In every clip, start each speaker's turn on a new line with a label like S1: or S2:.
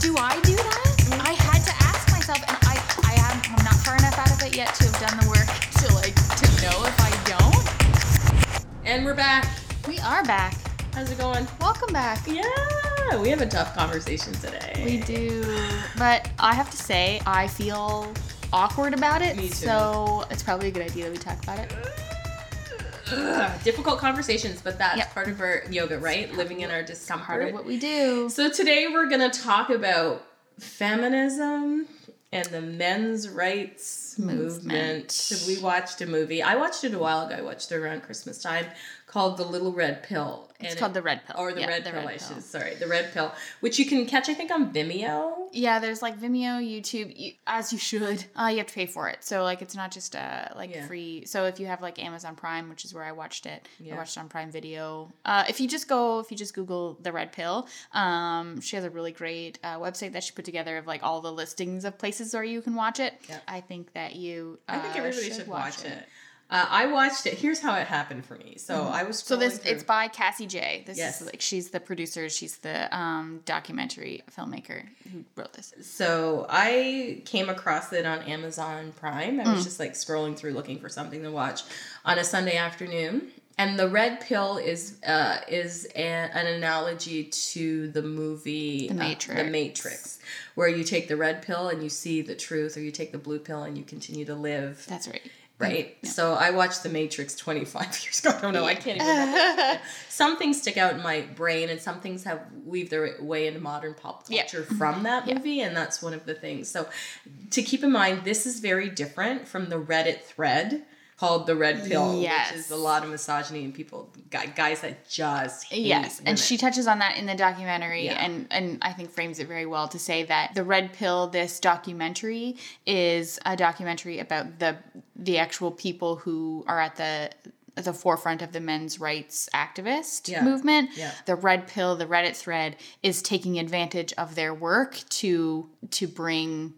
S1: Do I do that? I had to ask myself, and I, I am, I'm not far enough out of it yet to have done the work to like to know if I don't.
S2: And we're back.
S1: We are back.
S2: How's it going?
S1: Welcome back.
S2: Yeah, we have a tough conversation today.
S1: We do, but I have to say, I feel awkward about it.
S2: Me too.
S1: So it's probably a good idea that we talk about it.
S2: Ugh, difficult conversations, but that's
S1: Yep.
S2: part of our yoga, right? Living in our discomfort.
S1: Part of what we do.
S2: So today we're gonna talk about feminism and the men's rights movement.
S1: Movement.
S2: We watched a movie. I watched it a while ago. I watched it around Christmas time called The Little Red Pill.
S1: It's called
S2: it-
S1: the red pill.
S2: or the
S1: Yeah,
S2: red
S1: the
S2: pill.
S1: red
S2: I
S1: pill.
S2: should sorry, the red pill, which you can catch I think on Vimeo.
S1: Yeah, there's like Vimeo, YouTube, you, as you should. Uh, you have to pay for it, so like it's not just uh like
S2: Yeah.
S1: free. So if you have like Amazon Prime, which is where I watched it,
S2: Yeah.
S1: I watched it on Prime Video. Uh, if you just go, if you just Google the Red Pill, um, she has a really great uh, website that she put together of like all the listings of places where you can watch it.
S2: Yeah.
S1: I think that you.
S2: I think
S1: uh,
S2: everybody should, watch, it. Uh, I watched it. Here's how it happened for me. So I was
S1: Mm-hmm. So this
S2: through-
S1: it's by Cassie Jaye. This
S2: Yes.
S1: is like she's the producer. She's the um, documentary filmmaker who wrote this.
S2: So I came across it on Amazon Prime. I
S1: Mm.
S2: was just like scrolling through looking for something to watch on a Sunday afternoon. And the red pill is uh, is a, an analogy to the movie
S1: The
S2: uh, the Matrix, where you take the red pill and you see the truth, or you take the blue pill and you continue to live.
S1: That's right.
S2: Right. So I watched The Matrix 25 years ago. I don't know. I can't even remember. some things stick out in my brain, and some things have weaved their way into modern pop
S1: Yeah.
S2: culture from mm-hmm. that
S1: Yeah.
S2: movie, and that's one of the things. So to keep in mind, this is very different from the Reddit thread called the red pill,
S1: Yes.
S2: which is a lot of misogyny and people, guys that just hate
S1: Yes, and she touches on that in the documentary,
S2: Yeah.
S1: and and I think frames it very well to say that the red pill, this documentary, is a documentary about the the actual people who are at the at the forefront of the men's rights activist
S2: Yeah.
S1: movement.
S2: Yeah.
S1: The red pill, the Reddit thread, is taking advantage of their work to to bring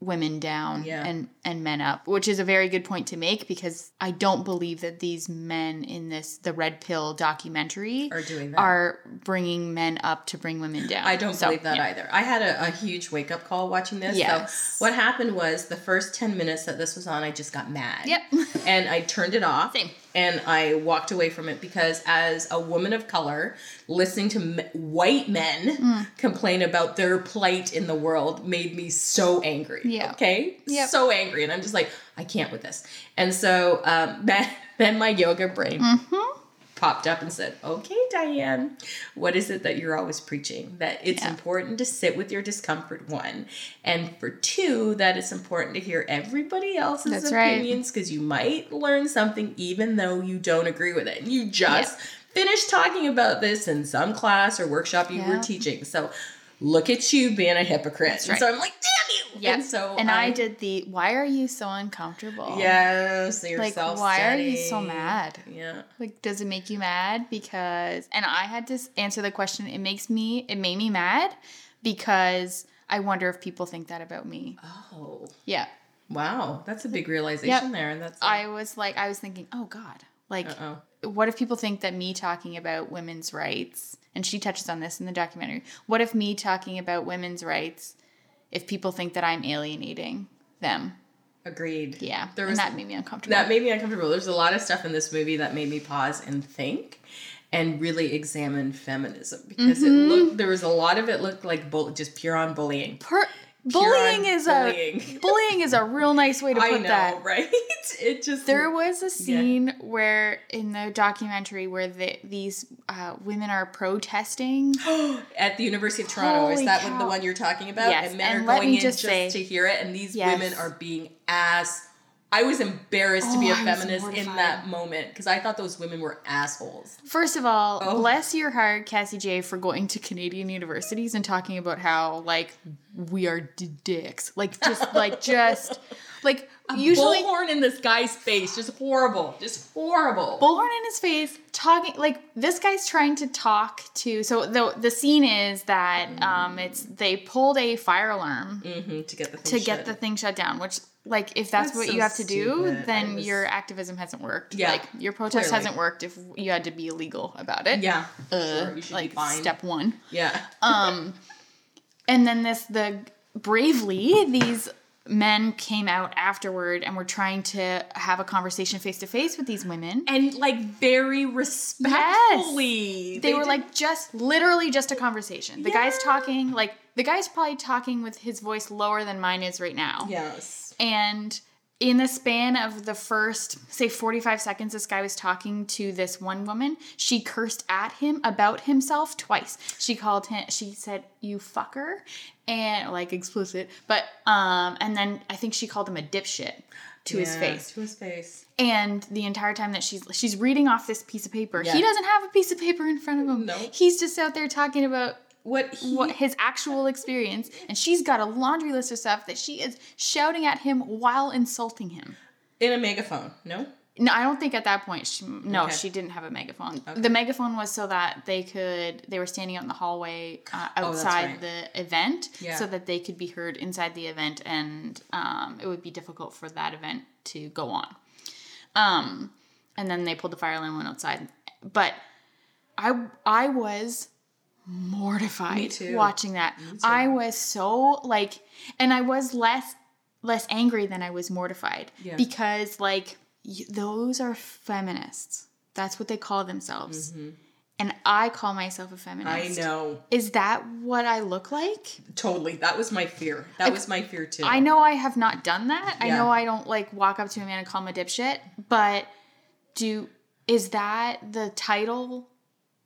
S1: women down
S2: Yeah.
S1: and and men up which is a very good point to make because i don't believe that these men in this the red pill documentary
S2: Are doing that.
S1: are bringing men up to bring women down
S2: I don't
S1: So,
S2: believe that
S1: yeah.
S2: either. I had a, a huge wake up call watching this.
S1: Yes.
S2: So what happened was the first 10 minutes that this was on, I just got mad.
S1: Yep.
S2: and I turned it off.
S1: Same.
S2: And I walked away from it because, as a woman of color, listening to m- white men
S1: Mm.
S2: complain about their plight in the world made me so angry.
S1: Yeah.
S2: Okay?
S1: Yep.
S2: So angry. And I'm just like, I can't with this. And so um, then, then my yoga brain
S1: Mm-hmm.
S2: Popped up and said, Okay, Diane, what is it that you're always preaching? That it's
S1: Yeah.
S2: important to sit with your discomfort, one. And for two, that it's important to hear everybody else's
S1: That's
S2: opinions because you might learn something even though you don't agree with it. And you just finished talking about this in some class or workshop you were teaching. So look at you being a hypocrite. And so. I'm like, damn you.
S1: Yeah.
S2: And so
S1: and I, did the why are you so uncomfortable
S2: Yes, you're
S1: Like, why are you so mad?
S2: Yeah.
S1: like does it make you mad because and i had to answer the question it makes me it made me mad because i wonder if people think that about me
S2: Oh.
S1: yeah
S2: Wow, that's a big realization
S1: Yep.
S2: there, and that's
S1: I was like, I was thinking, oh God, like,
S2: Uh-oh.
S1: What if people think that me talking about women's rights, and she touches on this in the documentary, what if me talking about women's rights, if people think that I'm alienating them?
S2: agreed.
S1: Yeah,
S2: there
S1: and
S2: was
S1: that made me uncomfortable.
S2: that made me uncomfortable. There's a lot of stuff in this movie that made me pause and think, and really examine feminism because
S1: Mm-hmm.
S2: it looked there was a lot of it looked like bull, just pure on bullying.
S1: Per- bullying is
S2: bullying.
S1: a bullying is a real nice way to
S2: I
S1: put
S2: know,
S1: that.
S2: right? It just
S1: There was a scene where in the documentary where the, these uh, women are protesting.
S2: at the University of Toronto. is that
S1: cow.
S2: the one you're talking about?
S1: Yes,
S2: And men
S1: and
S2: are
S1: let
S2: going
S1: me
S2: in
S1: just
S2: just,
S1: say-
S2: to hear it, and these
S1: Yes.
S2: women are being ass. I was embarrassed to be
S1: Oh,
S2: a
S1: I
S2: feminist in that moment because I thought those women were assholes.
S1: First of all,
S2: Oh.
S1: bless your heart, Cassie Jaye, for going to Canadian universities and talking about how like we are d- dicks, like just like just like usually
S2: bullhorn in this guy's face, just horrible, just horrible.
S1: bullhorn in his face, talking like this guy's trying to talk to. So the the scene is that um it's they pulled a fire alarm
S2: hmm to get the
S1: to
S2: thing
S1: get
S2: shut.
S1: the thing shut down, which like if that's,
S2: That's
S1: what
S2: so
S1: you have to do,
S2: stupid. I
S1: then
S2: was-
S1: your activism hasn't worked.
S2: Yeah,
S1: like your protest
S2: clearly.
S1: hasn't worked if you had to be illegal about it.
S2: yeah,
S1: Uh,
S2: sure,
S1: like
S2: be fine.
S1: step one.
S2: Yeah,
S1: Um, and then this the bravely these men came out afterward and were trying to have a conversation face to face with these women.
S2: And like very respectfully.
S1: They, were
S2: did-
S1: like just literally just a conversation. The guy's talking like the guy's probably talking with his voice lower than mine is right now.
S2: Yes.
S1: And in the span of the first, say, 45 seconds, this guy was talking to this one woman. She cursed at him about himself twice. She called him, she said, you fucker, and like explicit. But, um, and then I think she called him a dipshit to his face.
S2: To his face.
S1: And the entire time that she's she's reading off this piece of paper,
S2: Yeah.
S1: he doesn't have a piece of paper in front of him.
S2: No.
S1: He's just out there talking about
S2: What he
S1: what his actual experience and she's got a laundry list of stuff that she is shouting at him while insulting him
S2: in a megaphone, no?
S1: no i don't think at that point she, no
S2: Okay.
S1: she didn't have a megaphone the megaphone was so that they could they were standing out in the hallway uh,
S2: Oh,
S1: outside
S2: right.
S1: the event
S2: Yeah.
S1: so that they could be heard inside the event and um, it would be difficult for that event to go on um, and then they pulled the fire alarm went outside but i i was mortified watching that. I was so like and I was less less angry than I was mortified
S2: Yeah.
S1: because like y- those are feminists. That's what they call themselves. And I call myself a
S2: Mm-hmm. I
S1: feminist.
S2: know.
S1: Is that what I look like?
S2: Totally. That was my fear. That was my fear too.
S1: I know I have not done that. I know I don't like walk up to a man and call him a dipshit, but do is that the title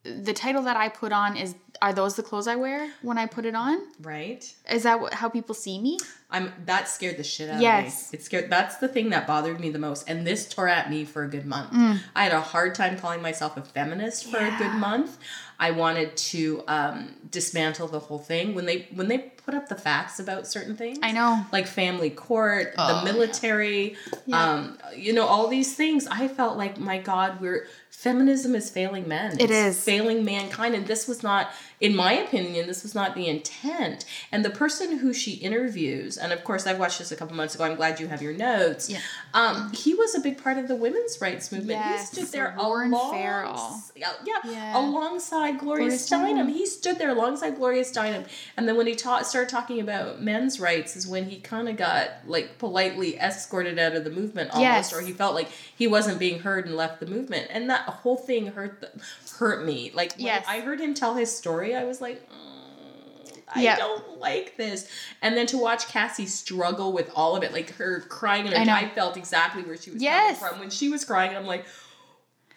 S1: the title that I put on is are those the clothes I wear when I put it on?
S2: Right?
S1: Is that how people see me?
S2: I'm that scared the shit out
S1: Yes.
S2: of me. It scared that's the thing that bothered me the most. And this tore at me for a good month.
S1: Mm.
S2: I had a hard time calling myself a feminist for a good month. I wanted to um, dismantle the whole thing. When they when they put up the facts about certain things.
S1: I know.
S2: Like family court,
S1: Oh,
S2: the military,
S1: Yeah.
S2: um, you know, all these things. I felt like, my God, we're feminism is failing men.
S1: It
S2: It's
S1: is.
S2: failing mankind. And this was not, in my opinion, this was not the intent. And the person who she interviews, and of course, I've watched this a couple months ago. I'm glad you have your notes.
S1: Yeah.
S2: Um, he was a big part of the women's rights movement.
S1: Yes,
S2: he stood there
S1: Warren
S2: along-
S1: Farrell.
S2: Yeah, yeah,
S1: Yeah.
S2: alongside Gloria,
S1: Gloria
S2: Steinem.
S1: Steinem.
S2: He stood there alongside Gloria Steinem. And then when he ta- started talking about men's rights, is when he kind of got like politely escorted out of the movement almost,
S1: Yes.
S2: or he felt like he wasn't being heard and left the movement. And that whole thing hurt the, hurt me. Like when
S1: Yes.
S2: I heard him tell his story, I was like. "Mm, I
S1: Yeah.
S2: don't like this. And then to watch Cassie struggle with all of it, like her crying, and
S1: I
S2: I. I felt exactly where she was
S1: Yes.
S2: coming from when she was crying. And I'm like,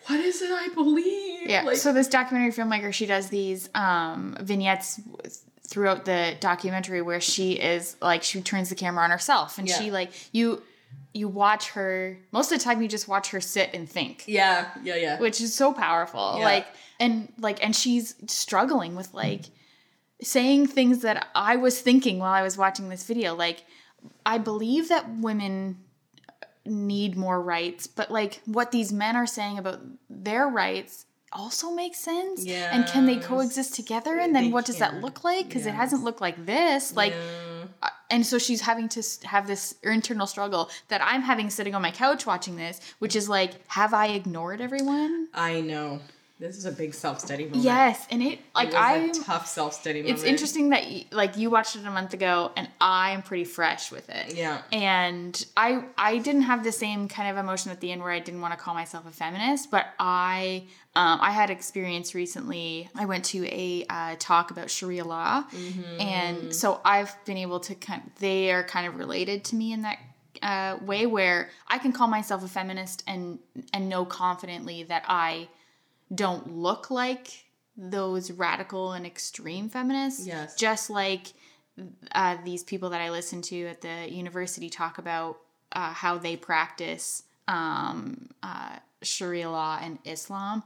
S2: what is it I believe?
S1: Yeah.
S2: Like,
S1: so this documentary filmmaker, she does these um, vignettes throughout the documentary where she is like she turns the camera on herself and
S2: Yeah.
S1: she like you you watch her most of the time you just watch her sit and think.
S2: Yeah, yeah, yeah.
S1: which is so powerful.
S2: Yeah.
S1: like and like and she's struggling with like saying things that i was thinking while i was watching this video. Like i believe that women need more rights but like what these men are saying about their rights also makes sense. And can they coexist together? And then
S2: They
S1: what does that look like? Because it hasn't looked like this. Like
S2: Yeah.
S1: And so she's having to have this internal struggle that i'm having sitting on my couch watching this which is like have i ignored everyone
S2: I know. This is a big self study moment.
S1: Yes, and it like I.
S2: a tough self study.
S1: It's interesting that y- like you watched it a month ago, and I'm pretty fresh with it.
S2: Yeah.
S1: And I I didn't have the same kind of emotion at the end where I didn't want to call myself a feminist, but I um, I had experience recently. I went to a uh, talk about Sharia law,
S2: Mm-hmm.
S1: and so I've been able to kind. They are kind of related to me in that uh, way where I can call myself a feminist and and know confidently that I don't look like those radical and extreme feminists.
S2: Yes.
S1: Just like uh, these people that I listen to at the university talk about uh, how they practice um, uh, Sharia law and Islam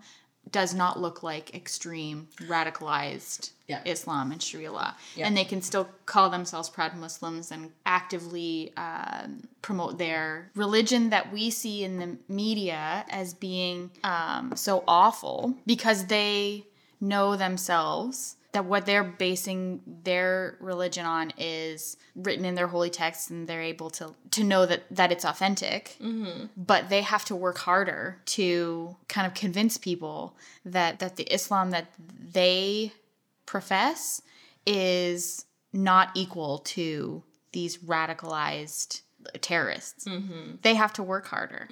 S1: does not look like extreme radicalized
S2: Yeah.
S1: Islam and Sharia law.
S2: Yeah.
S1: And they can still call themselves proud Muslims and actively um, promote their religion that we see in the media as being um, so awful because they know themselves that what they're basing their religion on is written in their holy texts and they're able to to know that that it's authentic. Mm-hmm. But they have to work harder to kind of convince people that that the islam that they profess is not equal to these radicalized terrorists. They have to work harder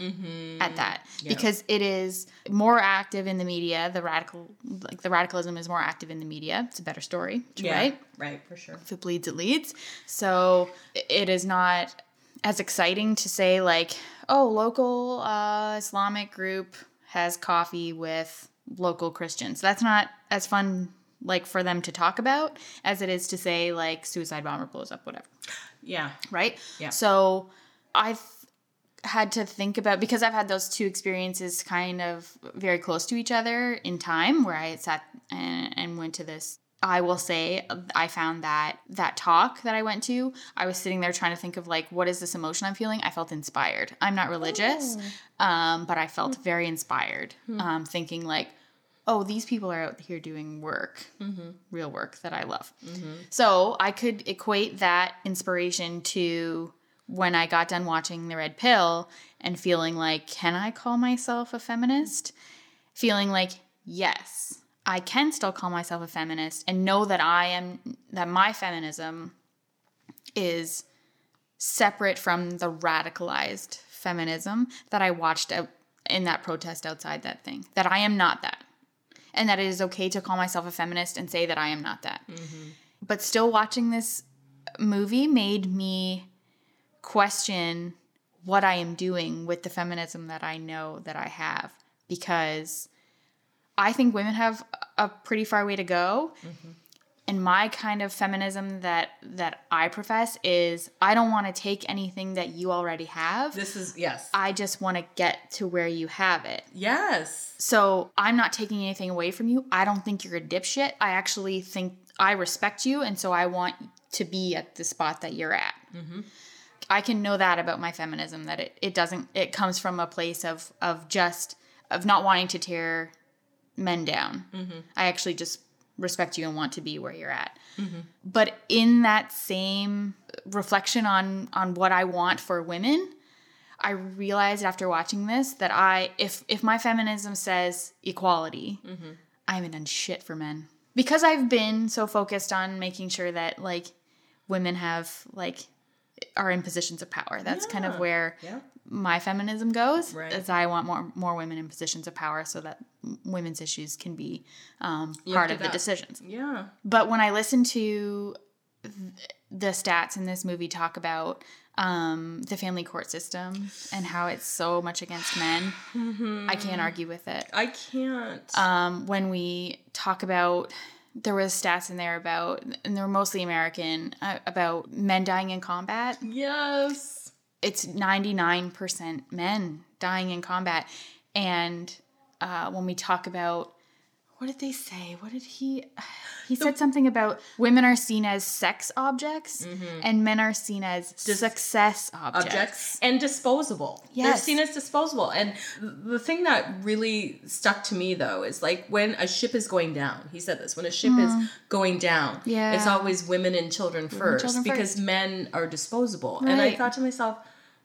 S1: at that because it is more active in the media. The radical, like the radicalism, is more active in the media. It's a better story, right?
S2: Right, for sure.
S1: If it bleeds, it leads. So it is not as exciting to say like, oh, local uh, Islamic group has coffee with local Christians. That's not as fun like for them to talk about as it is to say like suicide bomber blows up whatever
S2: Yeah.
S1: right?
S2: Yeah.
S1: So I've had to think about because I've had those two experiences kind of very close to each other in time where I sat and, and went to this. I will say I found that that talk that I went to, I was sitting there trying to think of like what is this emotion I'm feeling? I felt inspired. I'm not religious, um, but I felt very inspired, um, thinking like, oh, these people are out here doing work, mm-hmm. real work that I love. Mm-hmm. So I could equate that inspiration to when I got done watching The Red Pill and feeling like, can I call myself a feminist? Feeling like, yes, I can still call myself a feminist and know that I am, that my feminism is separate from the radicalized feminism that I watched out in that protest outside that thing. That I am not that. And that it is okay to call myself a feminist and say that I am not that. Mm-hmm. But still watching this movie made me question what I am doing with the feminism that I know that I have because I think women have a pretty far way to go. Mm-hmm. And my kind of feminism that that I profess is I don't want to take anything that you already have.
S2: This is yes.
S1: I just want to get to where you have it.
S2: yes.
S1: So I'm not taking anything away from you. I don't think you're a dipshit. I actually think I respect you, and so I want to be at the spot that you're at. Mm-hmm. I can know that about my feminism that it, it doesn't it comes from a place of of just of not wanting to tear men down. Mm-hmm. I actually just respect you and want to be where you're at. Mm-hmm. But in that same reflection on on what I want for women, I realized after watching this that I if if my feminism says equality, I haven't done shit for men. Because I've been so focused on making sure that like women have like are in positions of power. That's kind of where
S2: Yeah.
S1: My feminism goes.
S2: Right.
S1: Is I want more more women in positions of power so that women's issues can be um, part of the decisions.
S2: Yeah.
S1: But when I listen to th- the stats in this movie talk about um, the family court system and how it's so much against men, I can't argue with it.
S2: I can't.
S1: Um, when we talk about, there was stats in there about, and they were mostly American, uh, about men dying in combat.
S2: yes.
S1: It's 99% men dying in combat. And uh, when we talk about, what did they say? What did he? He said something about women are seen as sex objects and men are seen as success objects.
S2: objects and disposable. They're seen as disposable. And the thing that really stuck to me though is like when a ship is going down. He said this when a ship is going down.
S1: Yeah.
S2: it's always women and children first
S1: children
S2: because
S1: first.
S2: men are disposable. And I thought to myself,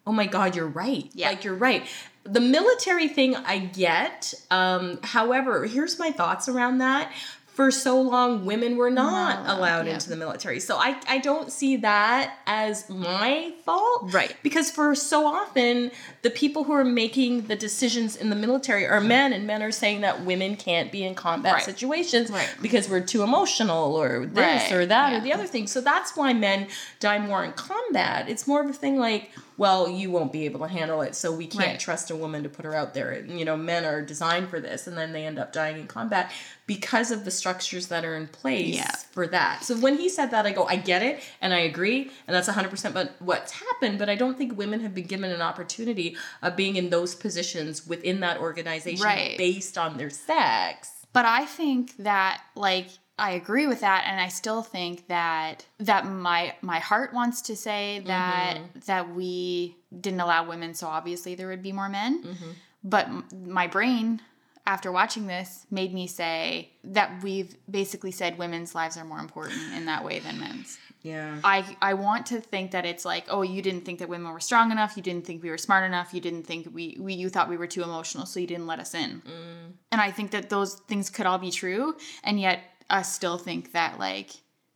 S2: oh my god, you're right.
S1: Yeah.
S2: Like you're right. The military thing I get. Um, however, here's my thoughts around that. For so long, women were not
S1: Not allowed, yeah.
S2: into the military. So I, I don't see that as my fault.
S1: Right.
S2: Because for so often, the people who are making the decisions in the military are men, and men are saying that women can't be in combat
S1: Right.
S2: situations
S1: Right.
S2: because we're too emotional or this
S1: Right,
S2: or that or the other thing. So that's why men die more in combat. It's more of a thing like, well, you won't be able to handle it, so we can't
S1: Right.
S2: trust a woman to put her out there. You know, men are designed for this, and then they end up dying in combat because of the structures that are in place
S1: Yeah.
S2: for that. So when he said that, I go, I get it, and I agree, and that's 100% but what's happened, but I don't think women have been given an opportunity of being in those positions within that organization
S1: Right.
S2: based on their sex.
S1: But I think that like I agree with that and I still think that that my my heart wants to say that mm-hmm. that we didn't allow women so obviously there would be more men. Mm-hmm. But m- my brain after watching this made me say that we've basically said women's lives are more important in that way than men's.
S2: Yeah.
S1: I I want to think that it's like, oh, you didn't think that women were strong enough, you didn't think we were smart enough, you didn't think we, we you thought we were too emotional, so you didn't let us in. Mm. And I think that those things could all be true, and yet us still think that like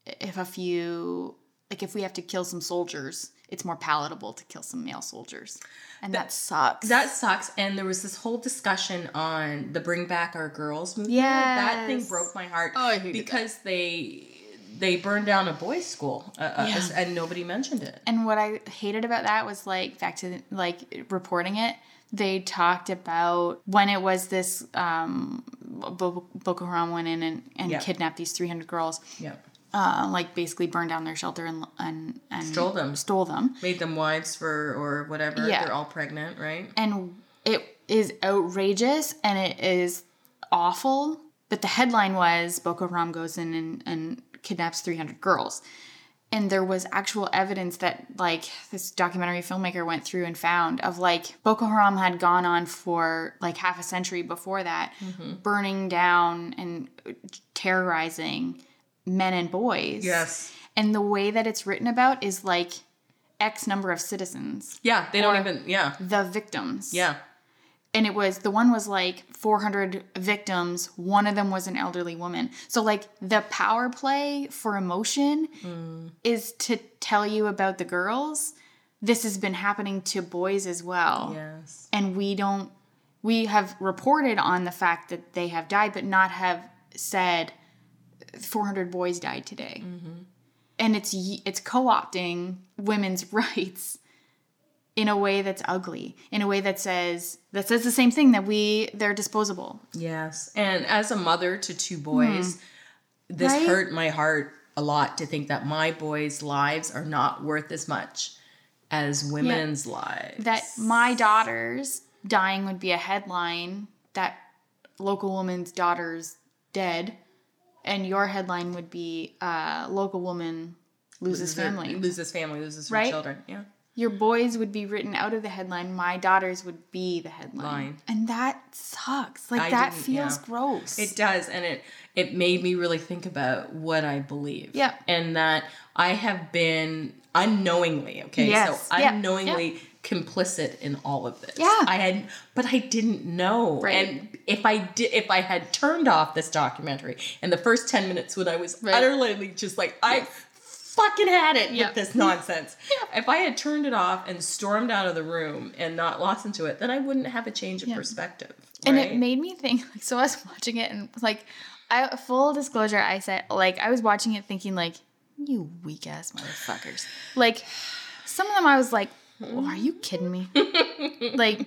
S1: if a few like if we have to kill some soldiers, it's more palatable to kill some male soldiers, and that, sucks.
S2: That sucks. And there was this whole discussion on the Bring Back Our Girls movement. That thing broke my heart
S1: Oh, I
S2: because they they burned down a boys' school uh, uh,
S1: Yeah.
S2: and nobody mentioned it.
S1: And what I hated about that was like back to like reporting it. They talked about when it was this um, Bo- Boko Haram went in and, and
S2: Yeah.
S1: kidnapped these 300 girls,
S2: Yeah.
S1: uh, like basically burned down their shelter and and, and
S2: Stole them.
S1: Stole them.
S2: Made them wives for or whatever.
S1: Yeah.
S2: They're all pregnant, right?
S1: and it is outrageous and it is awful. But the headline was Boko Haram goes in and, and kidnaps 300 girls. And there was actual evidence that, like, this documentary filmmaker went through and found of like Boko Haram had gone on for like half a century before that, mm-hmm. burning down and terrorizing men and boys.
S2: Yes.
S1: And the way that it's written about is like X number of citizens,
S2: Yeah. They don't even. Yeah.
S1: the victims
S2: Yeah.
S1: And it was the one was like 400 victims one of them was an elderly woman. So like the power play for emotion mm. is to tell you about the girls. This has been happening to boys as well.
S2: Yes.
S1: and we don't we have reported on the fact that they have died but not have said 400 boys died today. Mm-hmm. And it's it's co-opting women's rights in a way that's ugly in a way that says that says the same thing that we they're disposable
S2: Yes. And as a mother to two boys, this
S1: Hmm. Right?
S2: hurt my heart a lot to think that my boys' lives are not worth as much as women's lives.
S1: that my daughter's dying would be a headline that local woman's daughter's dead and your headline would be uh, local woman loses
S2: Their-
S1: family
S2: Loses family, loses her
S1: Right?
S2: children. Yeah.
S1: Your boys would be written out of the headline my daughters would be the headline
S2: Line.
S1: and that sucks like
S2: I
S1: that feels
S2: yeah.
S1: gross
S2: It does, and it it made me really think about what I believe.
S1: Yeah.
S2: and that I have been unknowingly okay,
S1: Yes.
S2: so
S1: Yeah.
S2: unknowingly complicit in all of this.
S1: Yeah.
S2: I had, but I didn't know.
S1: Right.
S2: And if I did, if I had turned off this documentary in the first ten minutes when I was
S1: Right.
S2: utterly just like I. Fucking had it
S1: Yeah.
S2: with this nonsense. If I had turned it off and stormed out of the room and not listened to it, then I wouldn't have a change of perspective.
S1: and it made me think like so i was watching it and like i full disclosure i said like i was watching it thinking like you weak ass motherfuckers like some of them i was like "Oh, are you kidding me like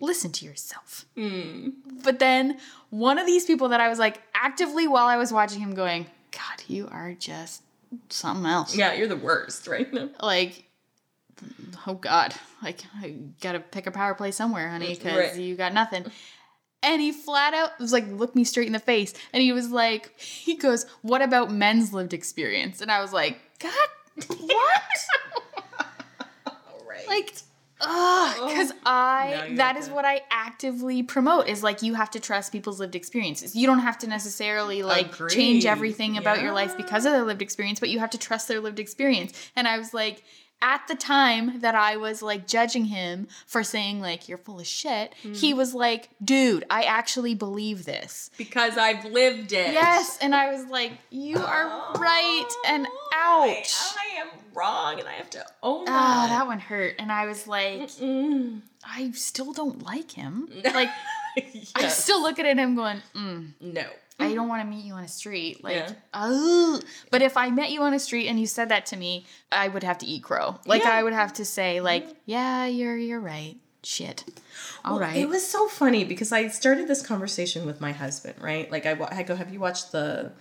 S1: listen to yourself hmm. but then one of these people that i was like actively while i was watching him going god you are just something else
S2: yeah, you're the worst, right?
S1: like oh god like i gotta pick a power play somewhere honey because
S2: Right.
S1: you got nothing and he flat out was like looked me straight in the face and he was like he goes what about men's lived experience and i was like god what
S2: right.
S1: like because oh,
S2: now
S1: I that is
S2: to-
S1: what I actively promote is like you have to trust people's lived experiences. You don't have to necessarily like change
S2: Agreed.
S1: everything about your life because of their lived experience, but you have to trust their lived experience. And I was like, at the time that I was like judging him for saying like you're full of shit, he mm. was like, dude, I actually believe this.
S2: because I've lived it.
S1: Yes, and I was like, you are right and oh, ouch.
S2: I, I am wrong, and I have to own
S1: Ah,
S2: that.
S1: that one hurt. And I was like,
S2: Mm.
S1: I still don't like him. Like, I
S2: Yes.
S1: still look at him going, mm,
S2: no.
S1: I don't want to meet you on a street. Like,
S2: Yeah.
S1: oh. But if I met you on a street and you said that to me, I would have to eat crow. Like,
S2: Yeah.
S1: I would have to say, like, yeah, you're you're right. Shit. All right.
S2: It was so funny because I started this conversation with my husband, right? Like I, I go, "Have you watched the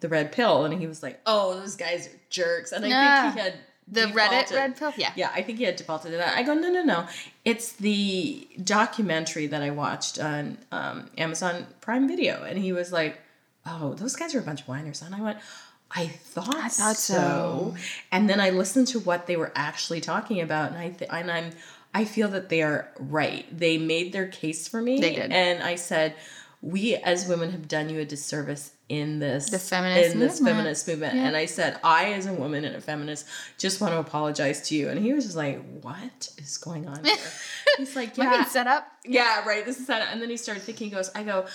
S2: the Red Pill?" And he was like, "Oh, those guys are jerks." And I
S1: Ah,
S2: think he had
S1: the Reddit red pill. Yeah.
S2: Yeah, I think he had defaulted to that. I go, no, no, no. It's the documentary that I watched on um, Amazon Prime Video. And he was like, oh, those guys are a bunch of whiners. And I went, I thought,
S1: I thought
S2: so.
S1: so.
S2: And then I listened to what they were actually talking about. And, I th- and I'm, I feel that they are right. They made their case for me.
S1: They did.
S2: And I said, we as women have done you a disservice in this
S1: The feminist
S2: in this
S1: movement.
S2: feminist movement.
S1: Yeah.
S2: And I said, I as a woman and a feminist just want to apologize to you. And he was just like, What is going on here? He's like, Yeah,
S1: set up?
S2: yeah, right. This is set up. And then he started thinking, he goes, I go,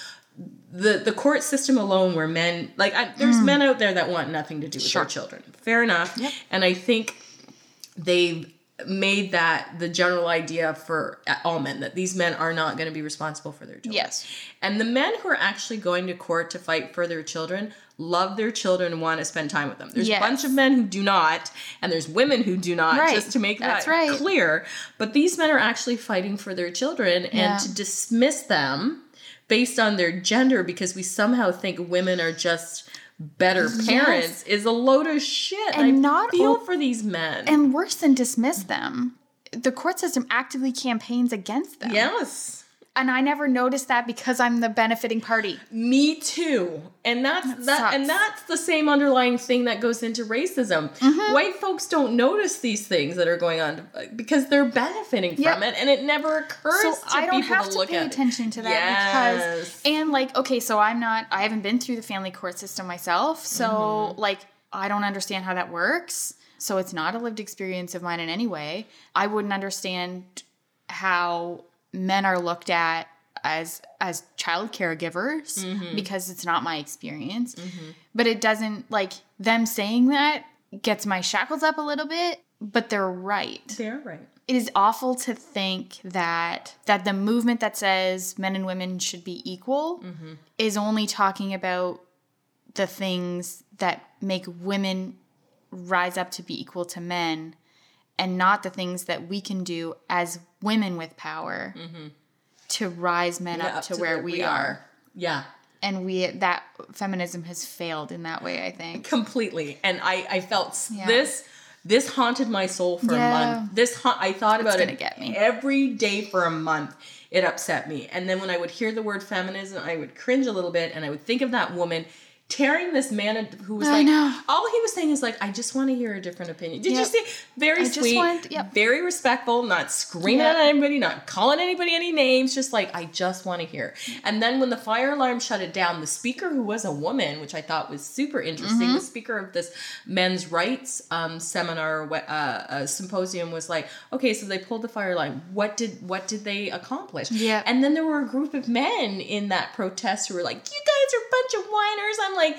S2: the the court system alone where men like I, there's men out there that want nothing to do with
S1: Mm. Sure.
S2: their children fair enough
S1: Yep.
S2: and i think they've made that the general idea for uh, all men that these men are not going to be responsible for their children
S1: Yes.
S2: and the men who are actually going to court to fight for their children love their children and want to spend time with them. There's
S1: Yes.
S2: a bunch of men who do not, and there's women who do not,
S1: Right.
S2: just to make
S1: That's
S2: that
S1: right.
S2: clear. But these men are actually fighting for their children,
S1: Yeah.
S2: and to dismiss them based on their gender because we somehow think women are just better parents is a load of shit.
S1: And
S2: I
S1: not
S2: feel
S1: all-
S2: for these men.
S1: And worse than dismiss them, the court system actively campaigns against them.
S2: yes.
S1: And I never noticed that because I'm the benefiting party.
S2: Me too. And that's that, and that's the same underlying thing that goes into racism.
S1: Mm-hmm.
S2: White folks don't notice these things that are going on because they're benefiting
S1: Yep.
S2: from it and it never occurs
S1: So
S2: to
S1: I don't
S2: people
S1: have
S2: to
S1: to
S2: look
S1: pay
S2: at it.
S1: attention to that
S2: Yes.
S1: because and like okay, so I'm not I haven't been through the family court system myself, so
S2: Mm-hmm.
S1: like I don't understand how that works. So it's not a lived experience of mine in any way. I wouldn't understand how men are looked at as as child caregivers
S2: Mm-hmm.
S1: because it's not my experience. But it doesn't like them saying that gets my shackles up a little bit, but they're right
S2: They're right.
S1: it is awful to think that that the movement that says men and women should be equal is only talking about the things that make women rise up to be equal to men and not the things that we can do as women with power mm-hmm. to rise men
S2: Yeah,
S1: up, to, where, we are.
S2: Yeah.
S1: and we that feminism has failed in that way i think
S2: completely and i i felt
S1: Yeah.
S2: this this haunted my soul for
S1: Yeah.
S2: a month this ha- i thought about it
S1: get me.
S2: every day for a month it upset me and then when i would hear the word feminism i would cringe a little bit and i would think of that woman tearing this man who was
S1: I
S2: like
S1: know.
S2: all he was saying is like i just want to hear a different opinion did you see very
S1: I
S2: sweet
S1: want- yep.
S2: very respectful not screaming
S1: Yep.
S2: at anybody not calling anybody any names just like i just want to hear and then when the fire alarm shut it down the speaker who was a woman which i thought was super interesting
S1: Mm-hmm.
S2: the speaker of this men's rights um, seminar uh, uh, symposium was like okay so they pulled the fire alarm what did what did they accomplish
S1: Yeah.
S2: and then there were a group of men in that protest who were like you guys are a bunch of whiners i'm like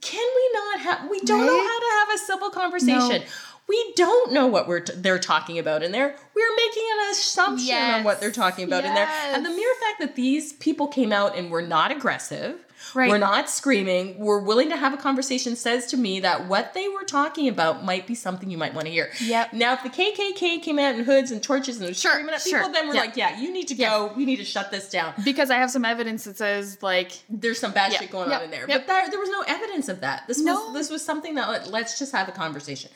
S2: can we not have we don't know how to have a civil conversation
S1: No.
S2: we don't know what we're t- they're talking about in there. We're making an assumption on what they're talking about in there. And the mere fact that these people came out and were not aggressive,
S1: Right.
S2: were not screaming, We're willing to have a conversation says to me that what they were talking about might be something you might want to hear.
S1: Yep.
S2: Now, if the KKK came out in hoods and torches and was
S1: Sure,
S2: screaming at people,
S1: sure.
S2: then we're
S1: Yeah.
S2: like, yeah, you need to go. We need to shut this down.
S1: because i have some evidence that says like
S2: There's some bad
S1: Yeah.
S2: shit going
S1: Yep.
S2: on in there.
S1: Yep.
S2: But there, there was no evidence of that. This
S1: No.
S2: was this was something that let, let's just have a conversation.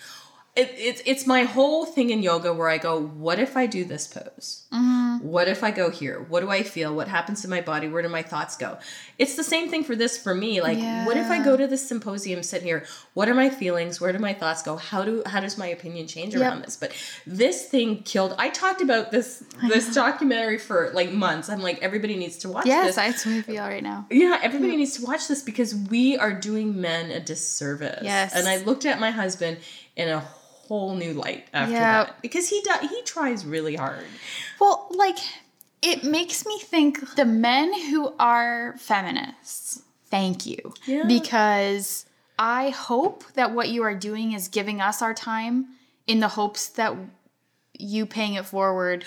S2: It, it's it's my whole thing in yoga where I go, what if I do this pose?
S1: Mm-hmm.
S2: What if I go here? What do I feel? What happens to my body? Where do my thoughts go? It's the same thing for this for me. Like, what if I go to this symposium, sit here? What are my feelings? Where do my thoughts go? How do how does my opinion change around this? But this thing killed. I talked about this this documentary for like months. I'm like, everybody needs to watch
S1: yes
S2: this.
S1: that's what i feel right now
S2: Yeah, everybody needs to watch this because we are doing men a disservice.
S1: Yes.
S2: And I looked at my husband in a whole new light after
S1: Yeah.
S2: that because he does he tries really hard.
S1: Well, like, it makes me think the men who are feminists, thank you.
S2: Yeah.
S1: Because I hope that what you are doing is giving us our time in the hopes that you paying it forward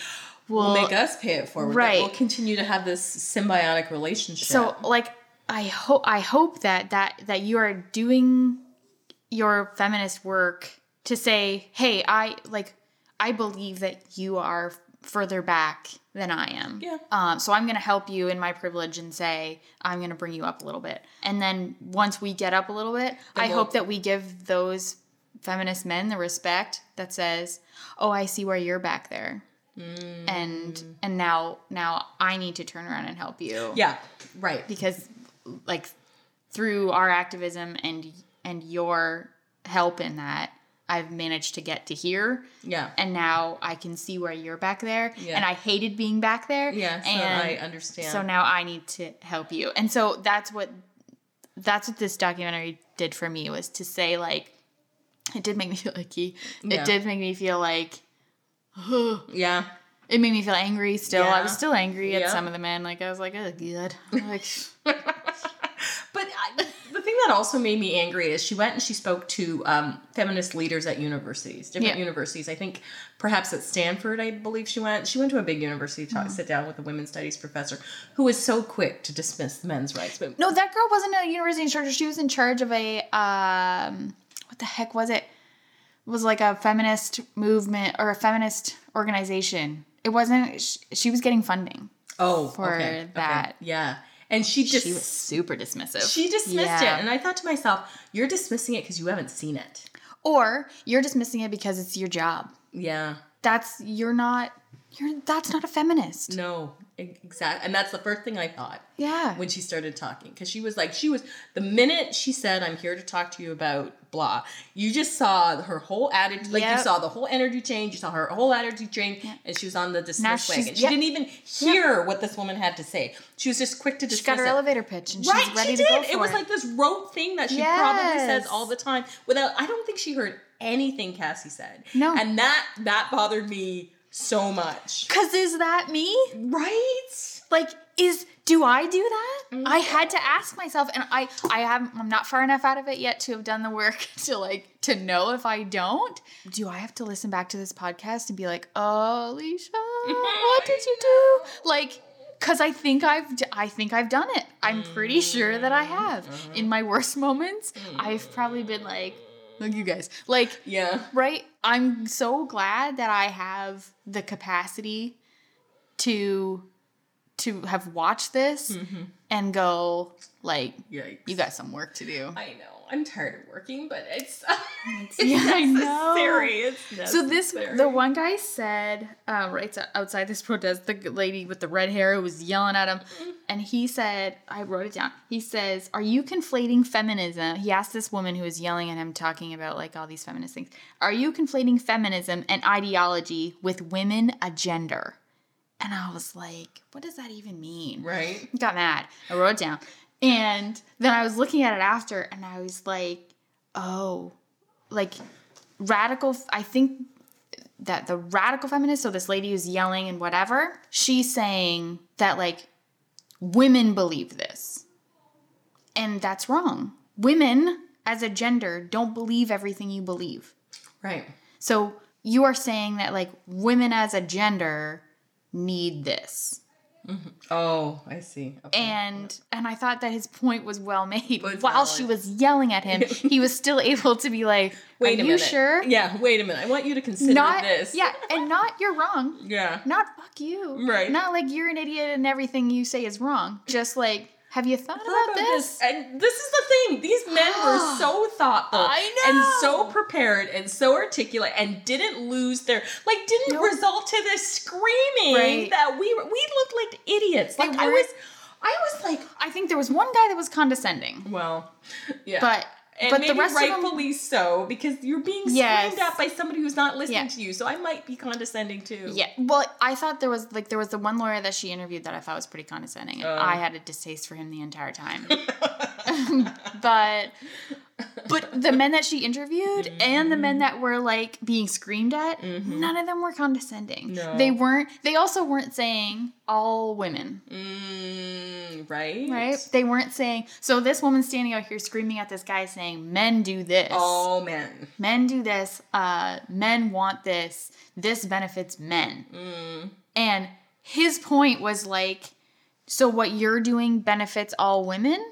S1: will
S2: Will make us pay it forward.
S1: right.
S2: We'll continue to have this symbiotic relationship.
S1: So like I hope I hope that that that you are doing your feminist work to say, "Hey, I like I believe that you are further back than I am."
S2: Yeah.
S1: Um so I'm going to help you in my privilege and say, "I'm going to bring you up a little bit." And then once we get up a little bit, I
S2: we'll-
S1: hope that we give those feminist men the respect that says, "Oh, I see where you're back there."
S2: Mm.
S1: And and now now I need to turn around and help you
S2: yeah, right.
S1: because like through our activism and and your help in that I've managed to get to here
S2: Yeah.
S1: and now I can see where you're back there
S2: Yeah.
S1: and I hated being back there
S2: Yeah, so
S1: and
S2: I understand.
S1: so now I need to help you and so that's what that's what this documentary did for me was to say like it did make me feel icky
S2: Yeah.
S1: it did make me feel like
S2: yeah.
S1: it made me feel angry still I was still angry at
S2: Yeah.
S1: some of the men like I was like oh god like
S2: that also made me angry is she went and she spoke to um, feminist leaders at universities, different
S1: Yeah.
S2: universities. I think perhaps at Stanford, I believe she went. She went to a big university to
S1: Mm-hmm.
S2: sit down with a women's studies professor who was so quick to dismiss the men's rights. But
S1: No, that girl wasn't a university instructor. She was in charge of a um, what the heck was it? It was like a feminist movement or a feminist organization. It wasn't. She, she was getting funding.
S2: oh,
S1: For
S2: okay, okay.
S1: that.
S2: yeah, and she just
S1: She was super dismissive.
S2: she dismissed
S1: Yeah.
S2: it, and I thought to myself, "You're dismissing it because you haven't seen it."
S1: or you're dismissing it because it's your job.
S2: Yeah,
S1: That's you're not. You're that's not a feminist.
S2: no, exactly, and that's the first thing I thought.
S1: Yeah.
S2: when she started talking because she was like she was the minute she said i'm here to talk to you about blah you just saw her whole attitude like you saw the whole energy change you saw her whole attitude change and she was on the dismiss wagon she
S1: yep.
S2: didn't even hear what this woman had to say she was just quick to dismiss
S1: she got her
S2: it.
S1: elevator pitch and
S2: Right,
S1: she's ready
S2: she
S1: to go for
S2: it was like this rote thing that she probably says all the time. Without, I don't think she heard anything Cassie said.
S1: No.
S2: and that that bothered me so much.
S1: Cause is that me?
S2: Right?
S1: like is do i do that? Mm-hmm. I had to ask myself and i i haven't i'm not far enough out of it yet to have done the work to like to know if i don't. Do i have to listen back to this podcast and be like oh alicia what did you do? Like because i think i've I think i've done it. I'm pretty sure that i have. Mm-hmm. In my worst moments mm-hmm. i've probably been like look you guys like
S2: Yeah.
S1: right? I'm so glad that I have the capacity to to have watched this mm-hmm. and go like
S2: Yikes.
S1: you got some work to do.
S2: I know. I'm tired of working, but it's, it's
S1: Yeah, I know. So this the one guy said uh, right outside this protest, the lady with the red hair who was yelling at him, and he said, I wrote it down. He says, "Are you conflating feminism?" He asked this woman who was yelling at him, talking about like all these feminist things. Are you conflating feminism and ideology with women a gender? And I was like, what does that even mean?
S2: right.
S1: got mad. I wrote it down. And then I was looking at it after and I was like, oh, like radical. I think that the radical feminist, so this lady who's yelling and whatever, she's saying that like women believe this. And that's wrong. Women as a gender don't believe everything you believe.
S2: Right.
S1: So you are saying that like women as a gender need this. Mm-hmm.
S2: Oh, I see. Okay.
S1: and and I thought that his point was well made.
S2: Was
S1: While
S2: valid.
S1: she was yelling at him, he was still able to be like,
S2: wait
S1: "Are
S2: a
S1: you
S2: minute.
S1: sure?"
S2: Yeah. Wait a minute. I want you to consider
S1: Not
S2: this.
S1: yeah, and not you're wrong.
S2: Yeah.
S1: Not fuck you.
S2: Right.
S1: Not like you're an idiot and everything you say is wrong. Just like, have you thought
S2: Thought
S1: about this?
S2: And this is the thing. These men were so thoughtful
S1: I
S2: and so prepared and so articulate and didn't lose their like didn't
S1: Nope.
S2: result to this screaming
S1: Right.
S2: that we were we looked like idiots. Like I was I was like,
S1: I think there was one guy that was condescending,
S2: well, yeah.
S1: but
S2: and
S1: but
S2: maybe
S1: the rest of them,
S2: rightfully so because you're being screamed
S1: Yes.
S2: at by somebody who's not listening
S1: Yeah.
S2: to you. So I might be condescending too.
S1: yeah. Well, I thought there was like there was the one lawyer that she interviewed that I thought was pretty condescending, and
S2: Oh.
S1: I had a distaste for him the entire time. but but the men that she interviewed and the
S2: Mm-hmm.
S1: men that were like being screamed at, none of them were condescending.
S2: No.
S1: They weren't. They also weren't saying all women,
S2: Mm, right?
S1: right? They weren't saying. So this woman standing out here screaming at this guy saying, "Men do this.
S2: All men.
S1: Men do this. Uh, men want this. This benefits men."
S2: Mm.
S1: And his point was like, "So what you're doing benefits all women?"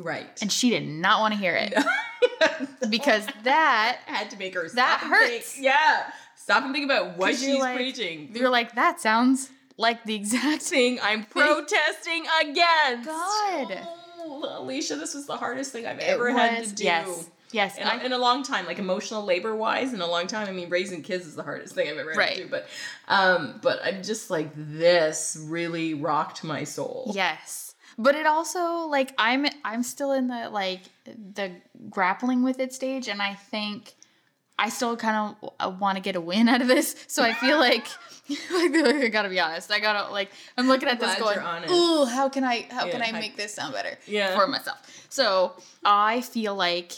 S2: Right.
S1: And she did not want to hear it because that
S2: had to make her
S1: That
S2: stop and think.
S1: hurts.
S2: Yeah. Stop and think about what she's
S1: like-
S2: preaching.
S1: you're like that sounds like the exact
S2: thing I'm protesting against.
S1: God.
S2: Oh, Alicia, this was the hardest thing I've ever had to do.
S1: Yes, yes.
S2: In,
S1: I-
S2: in a long time, like emotional labor wise, in a long time. I mean, raising kids is the hardest thing I've ever had
S1: Right.
S2: to do. But, um, but I'm just like this really rocked my soul.
S1: yes, but it also like I'm I'm still in the like the grappling with it stage, and I think I still kind of uh, want to get a win out of this. So I feel like. like, I gotta be honest. I gotta like. I'm looking at this
S2: Glad
S1: going, "Ooh, how can I? How can
S2: Yeah,
S1: I
S2: how-
S1: make this sound better
S2: Yeah.
S1: for myself?" So I feel like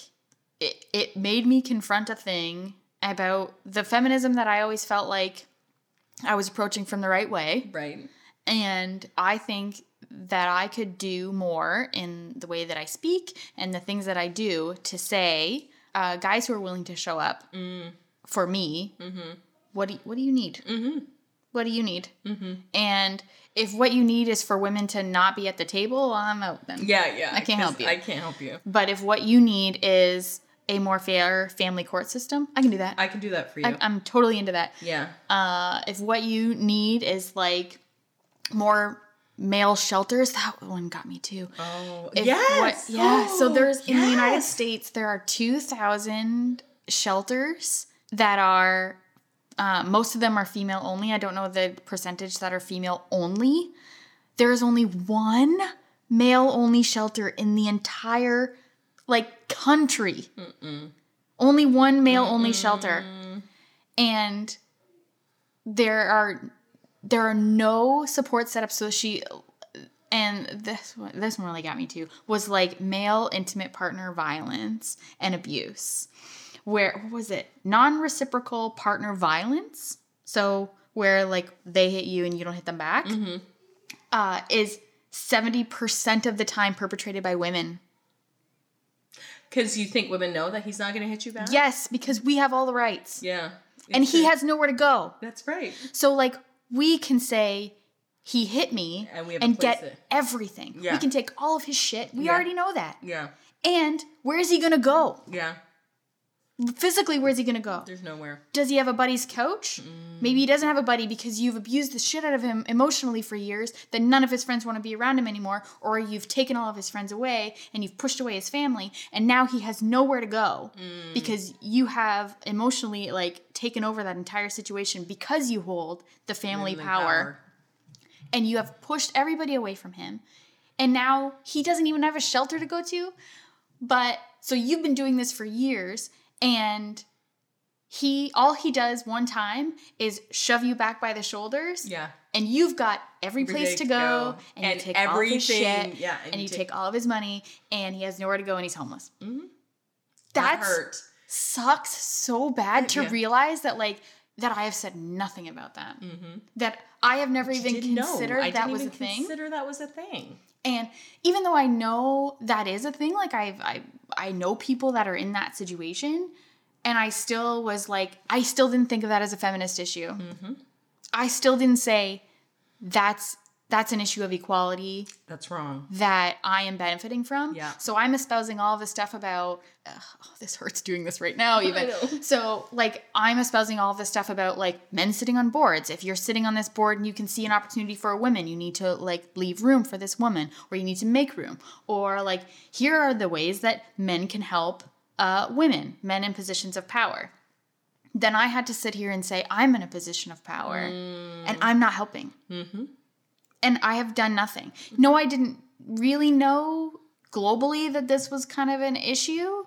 S1: it, it made me confront a thing about the feminism that I always felt like I was approaching from the right way.
S2: Right.
S1: And I think that I could do more in the way that I speak and the things that I do to say, uh, guys who are willing to show up for me, what do you, what do you need? What do you need? And if what you need is for women to not be at the table, well, I'm out then.
S2: Yeah, yeah.
S1: I can't help you.
S2: I can't help you.
S1: But if what you need is a more fair family court system, I can do that.
S2: I can do that for you.
S1: I, I'm totally into that.
S2: yeah.
S1: Uh, if what you need is like more male shelters, that one got me too.
S2: Oh,
S1: If
S2: yes.
S1: what- yeah. So there's in the United States there are two thousand shelters that are. Uh, most of them are female only. I don't know the percentage that are female only. There is only one male only shelter in the entire like country. Only one male only shelter, and there are there are no support setups. So she and this one, this one really got me too was like male intimate partner violence and abuse where what was it non-reciprocal partner violence so where like they hit you and you don't hit them back uh, is 70% of the time perpetrated by women
S2: Because you think women know that he's not going to hit you back?
S1: yes because we have all the rights
S2: Yeah.
S1: and
S2: It's
S1: he has nowhere to go
S2: That's right.
S1: so like we can say he hit me
S2: And we have
S1: and get
S2: to-
S1: everything
S2: Yeah.
S1: we can take all of his shit we
S2: Yeah.
S1: already know that
S2: Yeah.
S1: and where is he gonna go
S2: Yeah.
S1: Physically where's he gonna go
S2: There's nowhere.
S1: does he have a buddy's couch mm. maybe he doesn't have a buddy because you've abused the shit out of him emotionally for years that none of his friends want to be around him anymore or you've taken all of his friends away and you've pushed away his family and now he has nowhere to go mm. because you have emotionally like taken over that entire situation because you hold the family
S2: Women
S1: power and you have pushed everybody away from him. And now he doesn't even have a shelter to go to. But so you've been doing this for years and he all he does one time is shove you back by the shoulders.
S2: Yeah.
S1: And you've got every place to go, and,
S2: and
S1: you take all of his
S2: everything-
S1: shit,
S2: yeah,
S1: and, you take, all of his money, and he has nowhere to go, and he's homeless. Mm-hmm.
S2: That
S1: That's
S2: hurt.
S1: sucks so bad to
S2: Yeah.
S1: realize that like that I have said nothing about that. Mm-hmm. That I have never even considered that was a thing.
S2: Consider that was a thing.
S1: And even though I know that is a thing, like I've I I know people that are in that situation, and I still was like, I still didn't think of that as a feminist issue. Mm-hmm. I still didn't say that's that's an issue of equality
S2: That's wrong.
S1: that I am benefiting from.
S2: Yeah.
S1: So I'm espousing all this stuff about. ugh, oh, this hurts doing this right now. Even
S2: know.
S1: so, like I'm espousing all this stuff about like men sitting on boards. If you're sitting on this board and you can see an opportunity for a woman, you need to like leave room for this woman, or you need to make room, or like here are the ways that men can help uh, women, men in positions of power. Then I had to sit here and say I'm in a position of power, and I'm not helping and I have done nothing. No, I didn't really know globally that this was kind of an issue.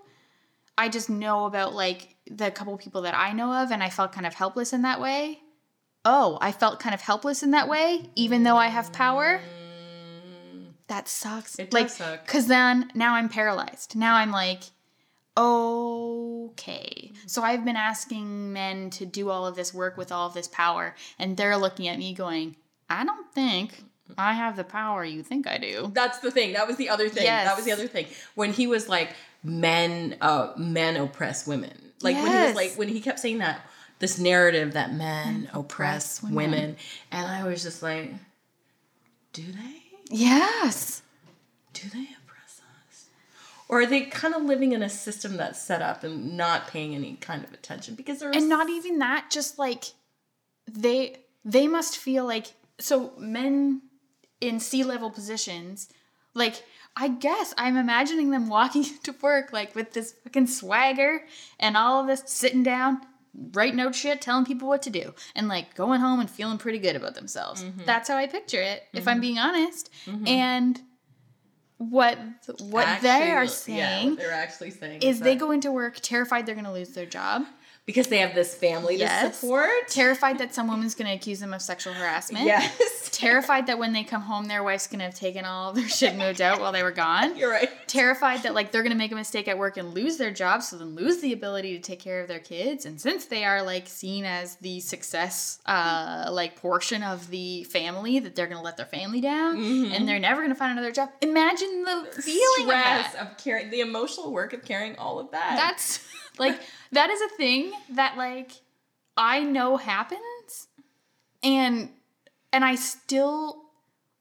S1: I just know about like the couple people that I know of, and I felt kind of helpless in that way. Oh, I felt kind of helpless in that way, even though I have power. That sucks.
S2: It does
S1: like,
S2: suck.
S1: Cause then now I'm paralyzed. Now I'm like, okay. So I've been asking men to do all of this work with all of this power, and they're looking at me going, I don't think I have the power you think I do.
S2: That's the thing. That was the other thing. That was the other thing. When he was like, men, uh, men oppress women. Like when he was like, when he kept saying that, this narrative that men oppress
S1: oppress women.
S2: women. And I was just like, do they?
S1: Yes.
S2: Do they oppress us? Or are they kind of living in a system that's set up and not paying any kind of attention? Because they're
S1: And not even that, just like they they must feel like so men in C level positions, like I guess I'm imagining them walking to work like with this fucking swagger and all of this sitting down, writing out shit, telling people what to do, and like going home and feeling pretty good about themselves. Mm-hmm. That's how I picture it, if I'm mm-hmm. being honest. Mm-hmm. And what what they
S2: Actually,
S1: are
S2: yeah,
S1: saying
S2: what they're actually saying
S1: is they
S2: that-
S1: go into work terrified they're going to lose their job,
S2: because they have this family to
S1: Yes.
S2: support.
S1: terrified that some woman's going to accuse them of sexual harassment.
S2: Yes,
S1: Terrified that when they come home, their wife's gonna have taken all their shit moved out while they were gone.
S2: you're right.
S1: terrified that like they're gonna make a mistake at work and lose their job, so then lose the ability to take care of their kids. And since they are like seen as the success, uh, like portion of the family, that they're gonna let their family down, and they're never gonna find another job. Imagine the feeling of
S2: Stress
S1: that.
S2: of carrying the emotional work of carrying all of that.
S1: That's like that is a thing that like I know happens, and and I still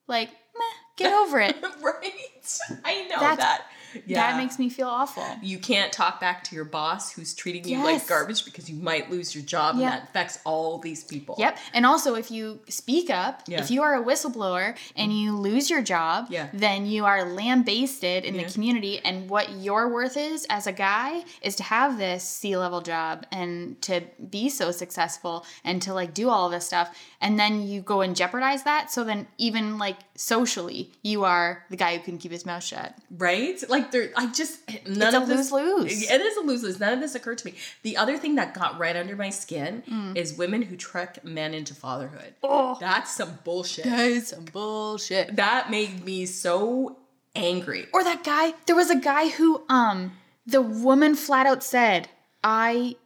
S1: like meh, get over it.
S2: right. I know
S1: That's-
S2: that.
S1: That makes me feel awful.
S2: you can't talk back to your boss who's treating you
S1: Yes.
S2: like garbage because you might lose your job
S1: Yeah.
S2: and that affects all these people.
S1: Yep. And also, if you speak up,
S2: Yeah.
S1: if you are a whistleblower and you lose your job,
S2: Yeah.
S1: then you are lambasted in
S2: Yeah.
S1: the community. And what your worth is as a guy is to have this C level job and to be so successful and to like do all this stuff. And then you go and jeopardize that. So then, even like socially, you are the guy who can keep his mouth shut.
S2: Right? Like there I just none
S1: It's a
S2: of this
S1: lose-lose.
S2: It is a lose lose. None of this occurred to me. The other thing that got right under my skin
S1: Mm.
S2: is women who trick men into fatherhood.
S1: Oh,
S2: That's some bullshit.
S1: that is some bullshit.
S2: That made me so angry.
S1: Or that guy, there was a guy who um the woman flat out said, "I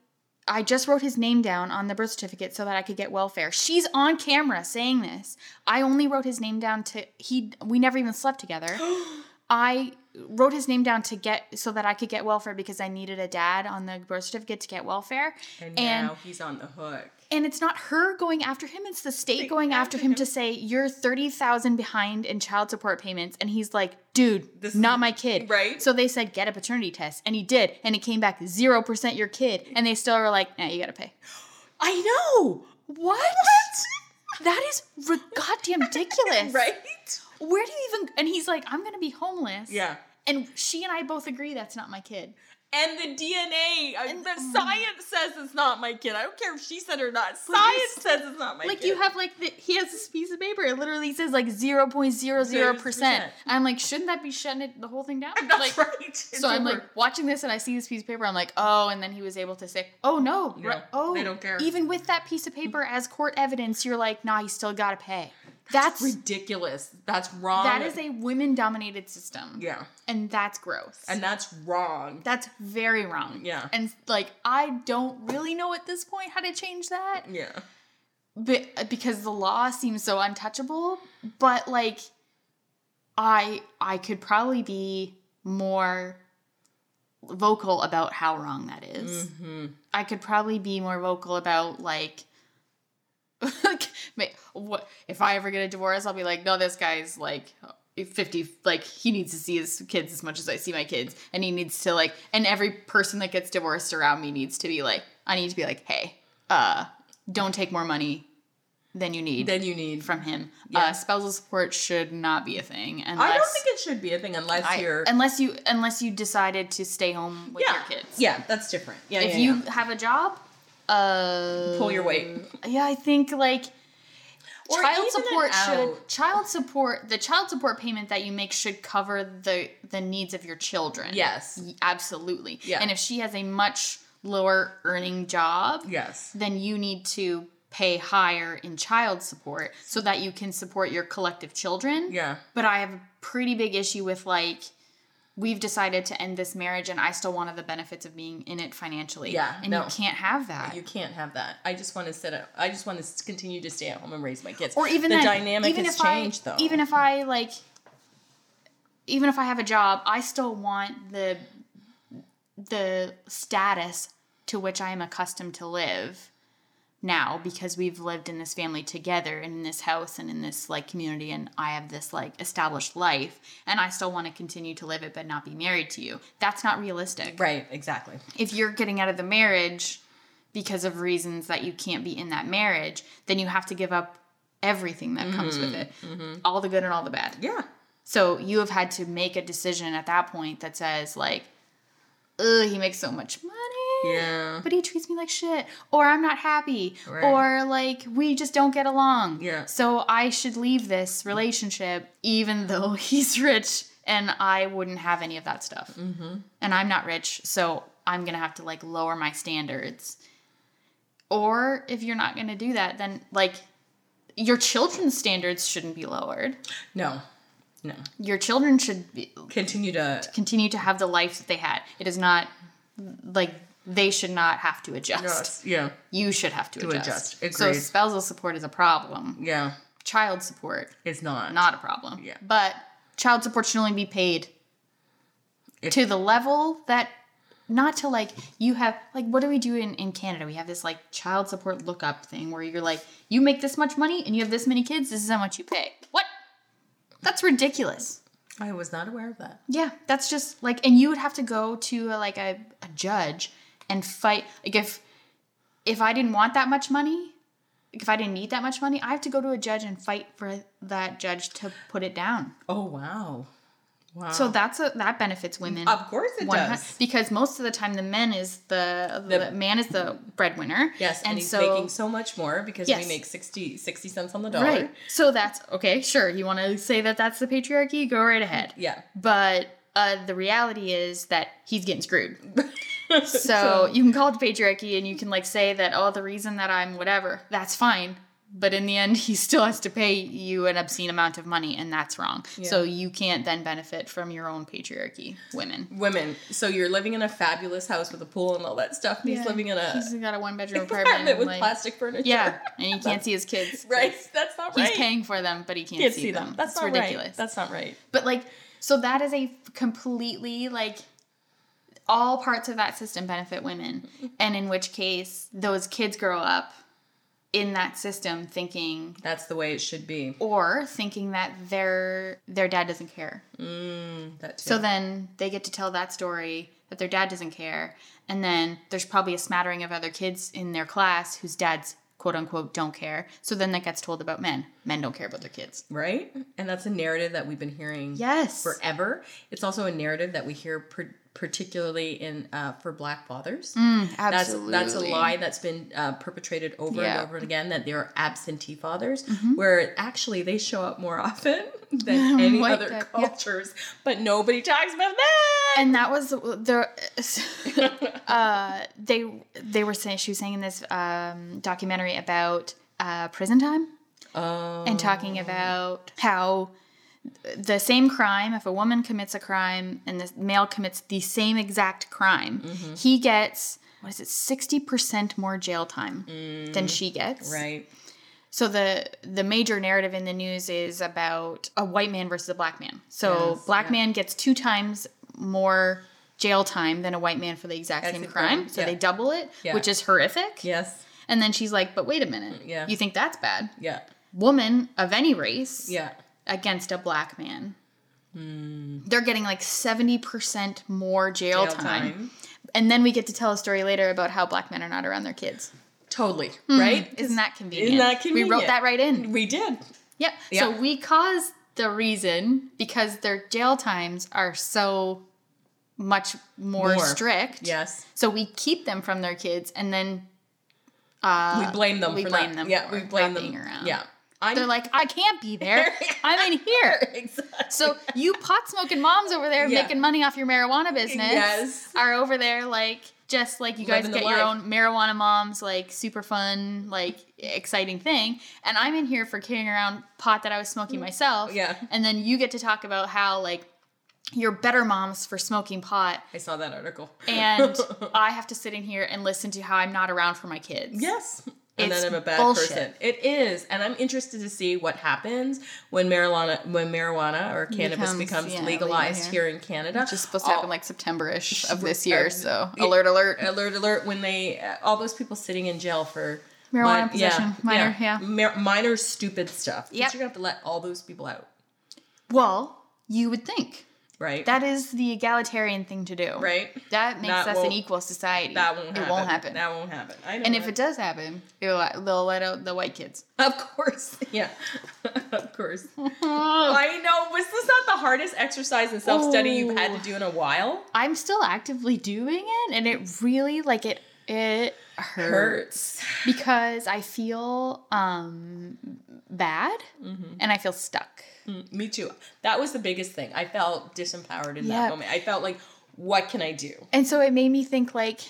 S1: I just wrote his name down on the birth certificate so that I could get welfare." She's on camera saying this. I only wrote his name down to he we never even slept together. I wrote his name down to get so that I could get welfare because I needed a dad on the birth certificate to get welfare.
S2: And,
S1: And
S2: now he's on the hook.
S1: and it's not her going after him, it's the state
S2: State
S1: going after him
S2: him.
S1: to say, You're 30,000 behind in child support payments. And he's like, Dude,
S2: This
S1: not my kid.
S2: right.
S1: So they said, Get a paternity test. And he did. And it came back 0% your kid. And they still were like, Nah, you gotta pay.
S2: I know.
S1: What? That is goddamn ridiculous.
S2: Right?
S1: Where do you even. And he's like, I'm gonna be homeless.
S2: Yeah.
S1: And she and I both agree that's not my kid.
S2: And the DNA, uh,
S1: And-
S2: the science says it's not my kid. I don't care if she said it or not. Science says it's not my
S1: like
S2: kid.
S1: Like you have like the, he has this piece of paper. It literally says like zero point zero zero percent.
S2: 0%.
S1: I'm like, shouldn't that be shutting it the whole thing down?
S2: That's
S1: like,
S2: right. It's
S1: So I'm like watching this and I see this piece of paper. I'm like, oh, and then he was able to say, oh no,
S2: No,
S1: right- oh,
S2: they don't care.
S1: Even with that piece of paper as court evidence, you're like, nah, you still gotta pay. That's
S2: ridiculous. That's wrong.
S1: that is a women dominated system.
S2: yeah,
S1: and that's gross.
S2: and that's wrong.
S1: that's very wrong.
S2: Yeah.
S1: and like I don't really know at this point how to change that.
S2: Yeah,
S1: but because the law seems so untouchable but like i i could probably be more vocal about how wrong that is.
S2: Mm-hmm.
S1: i could probably be more vocal about like like what if i ever get a divorce i'll be like no this guy's like 50 like he needs to see his kids as much as i see my kids and he needs to like and every person that gets divorced around me needs to be like i need to be like hey uh don't take more money than you need
S2: Then you need.
S1: from him.
S2: Yeah.
S1: Uh, spousal support should not be a thing and
S2: I don't think it should be a thing unless
S1: I-
S2: you're.
S1: unless you unless you decided to stay home with
S2: yeah,
S1: your kids.
S2: yeah, that's different. Yeah,
S1: If
S2: yeah,
S1: you have a job, uh,
S2: pull your weight.
S1: Yeah, I think like
S2: Or
S1: child support should child support the child support payment that you make should cover the the needs of your children.
S2: Yes.
S1: Absolutely.
S2: Yeah.
S1: And if she has a much lower earning job,
S2: Yes.
S1: then you need to pay higher in child support so that you can support your collective children.
S2: Yeah.
S1: But I have a pretty big issue with like we've decided to end this marriage and I still wanted the benefits of being in it financially.
S2: Yeah,
S1: And
S2: no.
S1: you can't have that.
S2: You can't have that. I just want to sit. At, I just want to continue to stay at home and raise my kids.
S1: or even
S2: the
S1: then,
S2: dynamic
S1: even
S2: has changed
S1: I,
S2: though.
S1: Even if I like even if I have a job, I still want the the status to which I am accustomed to live now because we've lived in this family together and in this house and in this like community and I have this like established life and I still want to continue to live it but not be married to you. That's not realistic.
S2: right. Exactly.
S1: If you're getting out of the marriage because of reasons that you can't be in that marriage, then you have to give up everything that comes with mm-hmm, it. Mm-hmm. All the good and all the bad.
S2: Yeah.
S1: So you have had to make a decision at that point that says like, ugh, he makes so much money.
S2: Yeah.
S1: But he treats me like shit. Or I'm not happy.
S2: Right.
S1: Or like we just don't get along.
S2: Yeah.
S1: So I should leave this relationship even though he's rich and I wouldn't have any of that stuff. Mm-hmm. And I'm not rich, so I'm gonna have to like lower my standards. Or if you're not gonna do that, then like your children's standards shouldn't be lowered.
S2: No. No.
S1: Your children should be,
S2: Continue to
S1: continue to have the life that they had. It is not like they should not have to adjust.
S2: Yeah.
S1: You should have to,
S2: To
S1: adjust.
S2: adjust.
S1: So spousal support is a problem.
S2: Yeah.
S1: Child support
S2: is not.
S1: not a problem.
S2: Yeah.
S1: But child support should only be paid
S2: It-
S1: to the level that not to like you have like what do we do in, in Canada? We have this like child support lookup thing where you're like, you make this much money and you have this many kids, this is how much you pay. What? That's ridiculous.
S2: I was not aware of that.
S1: Yeah, that's just like, and you would have to go to a, like a, a judge and fight. Like if if I didn't want that much money, if I didn't need that much money, I have to go to a judge and fight for that judge to put it down.
S2: Oh wow. Wow.
S1: So that's a that benefits women.
S2: of course it does.
S1: because most of the time the men is the the,
S2: The-
S1: man is the breadwinner.
S2: Yes, and,
S1: and
S2: he's
S1: so
S2: making so much more because
S1: Yes.
S2: we make 60, 60 cents on the dollar.
S1: right. So that's okay. Sure, you want to say that that's the patriarchy? Go right ahead.
S2: Yeah.
S1: But uh, the reality is that he's getting screwed. So, you can call it patriarchy and you can like say that, oh, the reason that I'm whatever, that's fine. But in the end, he still has to pay you an obscene amount of money, and that's wrong. So you can't then benefit from your own patriarchy, women.
S2: women. So you're living in a fabulous house with a pool and all that stuff. and He's living in a
S1: He's got a one bedroom
S2: apartment,
S1: apartment.
S2: with
S1: like-
S2: plastic furniture.
S1: Yeah, and he can't see his kids.
S2: Right. That's not right.
S1: He's paying for them, but he can't,
S2: Can't
S1: see, them.
S2: That's
S1: It's
S2: not
S1: ridiculous.
S2: right. That's not right.
S1: But like, so that is a completely like all parts of that system benefit women, mm-hmm. and in which case those kids grow up in that system thinking
S2: That's the way it should be.
S1: or thinking that their their dad doesn't care.
S2: Mm, that too.
S1: So then they get to tell that story that their dad doesn't care, and then there's probably a smattering of other kids in their class whose dads quote unquote don't care. So then that gets told about men. Men don't care about their kids.
S2: right? And that's a narrative that we've been hearing
S1: Yes.
S2: forever. It's also a narrative that we hear per- particularly in uh, for black fathers. That's
S1: Mm, Absolutely.
S2: that's a lie that's been uh, perpetrated over
S1: Yeah.
S2: and over again that they're absentee fathers,
S1: Mm-hmm.
S2: where actually they show up more often than any
S1: White
S2: other
S1: dad, yeah.
S2: cultures, but nobody talks about that.
S1: and that was the uh, they they were saying she was saying in this um, documentary about uh, prison time
S2: Oh,
S1: and talking about how the same crime if a woman commits a crime and the male commits the same exact crime mm-hmm. he gets what is it 60% more jail time than mm, she gets
S2: right.
S1: so the the major narrative in the news is about a white man versus a black man. So
S2: Yes,
S1: black
S2: yeah.
S1: man gets two times more jail time than a white man for the exact
S2: That's
S1: same
S2: the
S1: crime.
S2: crime,
S1: So
S2: yeah.
S1: they double it,
S2: Yeah.
S1: which is horrific.
S2: Yes.
S1: And then she's like, "But wait a minute.
S2: Yeah.
S1: You think that's bad?
S2: Yeah.
S1: Woman of any race
S2: Yeah.
S1: Against a black man. They're getting like 70% more jail,
S2: Jail
S1: time.
S2: time.
S1: And then we get to tell a story later about how black men are not around their kids.
S2: Totally. Right?
S1: Isn't that convenient?
S2: Isn't that
S1: We wrote that right in.
S2: We did.
S1: Yep. So we caused the reason because their jail times are so much more,
S2: More.
S1: strict.
S2: Yes.
S1: So we keep them from their kids and then uh,
S2: we blame them
S1: we
S2: for
S1: blame
S2: that.
S1: them
S2: Yeah, we blame
S1: not
S2: them.
S1: being around.
S2: Yeah. I'm,
S1: they're like, I can't be there. I'm in here.
S2: exactly.
S1: So you pot smoking moms over there
S2: Yeah.
S1: making money off your marijuana business
S2: Yes.
S1: are over there like just like you guys
S2: Living
S1: get your own marijuana moms like super fun like exciting thing and I'm in here for carrying around pot that I was smoking myself
S2: Mm. Yeah.
S1: and then you get to talk about how like you're better moms for smoking pot
S2: I saw that article.
S1: and I have to sit in here and listen to how I'm not around for my kids.
S2: Yes. And
S1: It's
S2: then I'm a bad
S1: bullshit.
S2: person. It is, and I'm interested to see what happens when marijuana, when marijuana or cannabis
S1: Becomes,
S2: becomes
S1: yeah,
S2: legalized
S1: legal
S2: here. in Canada.
S1: It's just supposed to happen like September-ish of this
S2: Uh,
S1: year, so
S2: yeah.
S1: alert alert.
S2: alert alert when they uh, all those people sitting in jail for
S1: Marijuana possession, minor, yeah.
S2: Mar- minor stupid stuff.
S1: Yep.
S2: you're gonna have to let all those people out,
S1: Well, you would think.
S2: Right?
S1: That is the egalitarian thing to do.
S2: right.
S1: That makes
S2: That
S1: us an equal society.
S2: That won't happen.
S1: It won't happen.
S2: That won't happen. I know.
S1: and if it does happen, it'll, they'll let out the white kids.
S2: Of course. Yeah. of course. I know. Was this not the hardest exercise in self study you've had to do in a while?
S1: I'm still actively doing it, and it really like it. It hurts, because I feel um bad and I feel stuck.
S2: Mm, Me too. That was the biggest thing. I felt disempowered in that moment. I felt like, what can I do?
S1: And so it made me think like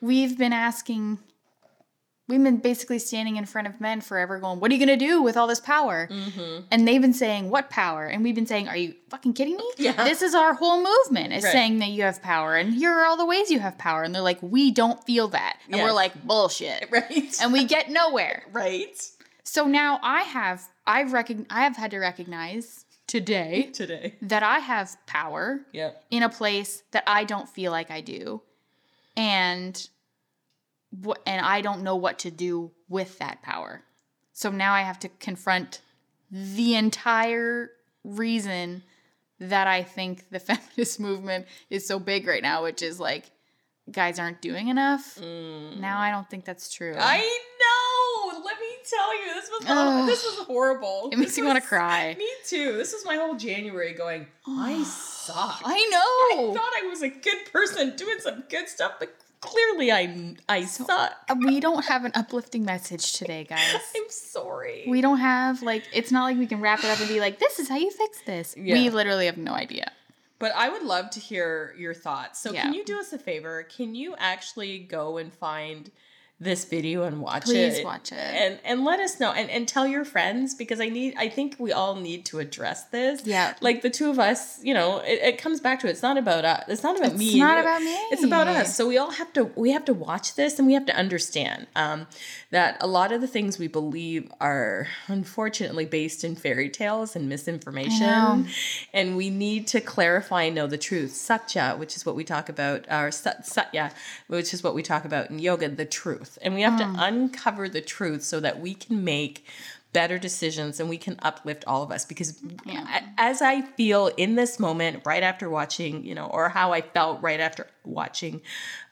S1: we've been asking we've been basically standing in front of men forever going, What are you gonna do with all this power?
S2: Mm-hmm.
S1: And they've been saying, What power? And we've been saying, Are you fucking kidding me?
S2: Yeah.
S1: This is our whole movement is
S2: Right.
S1: saying that you have power and here are all the ways you have power. And they're like, We don't feel that. And we're like, bullshit.
S2: Right.
S1: And we get nowhere.
S2: right.
S1: So now I have I've recog- I have had to recognize today
S2: Today.
S1: that I have power
S2: Yep.
S1: in a place that I don't feel like I do, and and I don't know what to do with that power. So now I have to confront the entire reason that I think the feminist movement is so big right now, which is like guys aren't doing enough. Now I don't think that's true.
S2: Mm. I know. Let me tell you, this was this was horrible.
S1: It makes
S2: This
S1: me wanna cry.
S2: Me too. This was my whole January going. I suck.
S1: I know.
S2: I thought I was a good person doing some good stuff, but clearly I I suck.
S1: Uh, we don't have an uplifting message today, guys.
S2: I'm sorry.
S1: We don't have like it's not like we can wrap it up and be like, this is how you fix this.
S2: Yeah.
S1: We literally have no idea.
S2: But I would love to hear your thoughts. So
S1: Yeah.
S2: can you do us a favor? Can you actually go and find this video and watch
S1: Please
S2: it?
S1: Please watch it.
S2: And and let us know and, and tell your friends because I need I think we all need to address this.
S1: Yeah.
S2: Like the two of us, you know, it, it comes back to it. It's not about us. It's not about
S1: It's
S2: me.
S1: not about me.
S2: It's about us. So we all have to we have to watch this and we have to understand um, that a lot of the things we believe are unfortunately based in fairy tales and misinformation and we need to clarify and know the truth. Satya, which is what we talk about, or satya, which is what we talk about in yoga, the truth. And we have
S1: Hmm.
S2: to uncover the truth so that we can make better decisions and we can uplift all of us because
S1: Yeah.
S2: as I feel in this moment right after watching, you know, or how I felt right after watching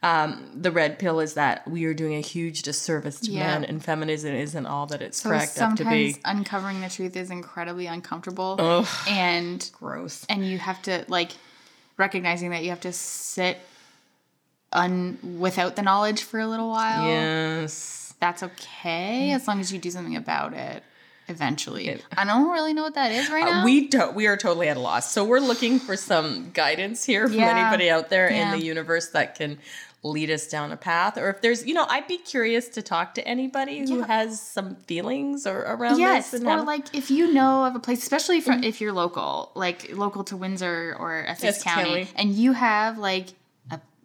S2: um, the red pill is that we are doing a huge disservice to
S1: Yeah.
S2: men and feminism isn't all that it's
S1: So
S2: cracked up to
S1: sometimes
S2: be.
S1: uncovering the truth is incredibly uncomfortable.
S2: Ugh,
S1: And
S2: gross.
S1: and you have to like recognizing that you have to sit un without the knowledge for a little while.
S2: Yes.
S1: That's okay as long as you do something about it eventually.
S2: It-
S1: I don't really know what that is right now.
S2: Uh, we don't. We are totally at a loss. So we're looking for some guidance here from
S1: Yeah.
S2: anybody out there
S1: Yeah.
S2: in the universe that can lead us down a path, or if there's, you know, I'd be curious to talk to anybody who
S1: Yeah.
S2: has some feelings or around
S1: Yes, or
S2: have-
S1: like if you know of a place, especially from if you're local, like local to Windsor or Essex
S2: Essex
S1: County,
S2: County.
S1: and you have like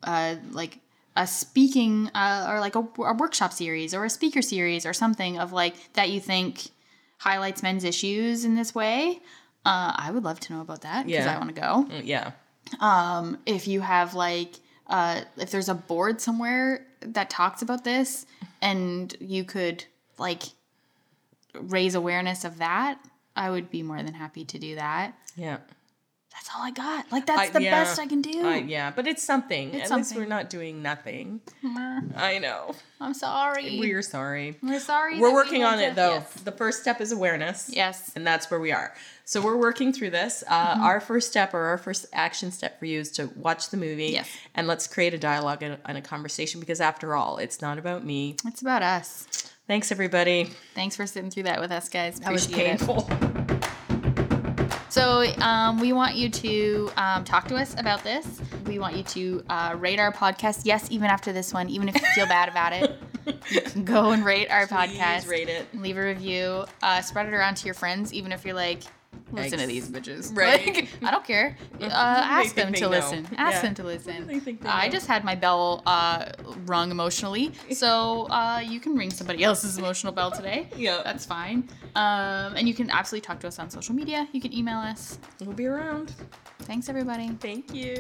S1: a like a speaking uh, or like a, a workshop series or a speaker series or something of like that you think highlights men's issues in this way. Uh, I would love to know about that because
S2: Yeah.
S1: I want to go.
S2: Mm, yeah.
S1: Um, if you have like uh, if there's a board somewhere that talks about this and you could like raise awareness of that i would be more than happy to do that
S2: Yeah.
S1: That's all i got like that's
S2: I-
S1: the
S2: yeah.
S1: best i can do
S2: I, yeah, but it's something.
S1: It's
S2: At least
S1: something.
S2: we're not doing nothing. I know.
S1: i'm sorry
S2: We're sorry.
S1: we're sorry
S2: We're
S1: that we
S2: working on
S1: to-
S2: it though.
S1: yes,
S2: The first step is awareness.
S1: yes.
S2: And that's where we are. So we're working through this. Uh,
S1: Mm-hmm.
S2: Our first step or our first action step for you is to watch the movie.
S1: Yes.
S2: And let's create a dialogue and, and a conversation because after all, it's not about me.
S1: it's about us
S2: Thanks, everybody.
S1: thanks for sitting through that with us guys
S2: That was
S1: Appreciate it. So um, we want you to um, talk to us about this. We want you to uh, rate our podcast. Yes, even after this one, even if you feel bad about it, you can go and rate our
S2: Please
S1: podcast.
S2: rate it.
S1: Leave a review. Uh, spread it around to your friends, even if you're like, listen to these bitches.
S2: Right.
S1: Like, I don't care. Uh, ask them to
S2: know.
S1: listen. Ask
S2: Yeah.
S1: them to listen.
S2: They think they
S1: I
S2: know.
S1: just had my bell uh, rung emotionally, so uh, you can ring somebody else's emotional bell today.
S2: Yeah.
S1: That's fine. Um, and you can absolutely talk to us on social media. You can email us.
S2: We'll be around.
S1: Thanks, everybody.
S2: Thank you.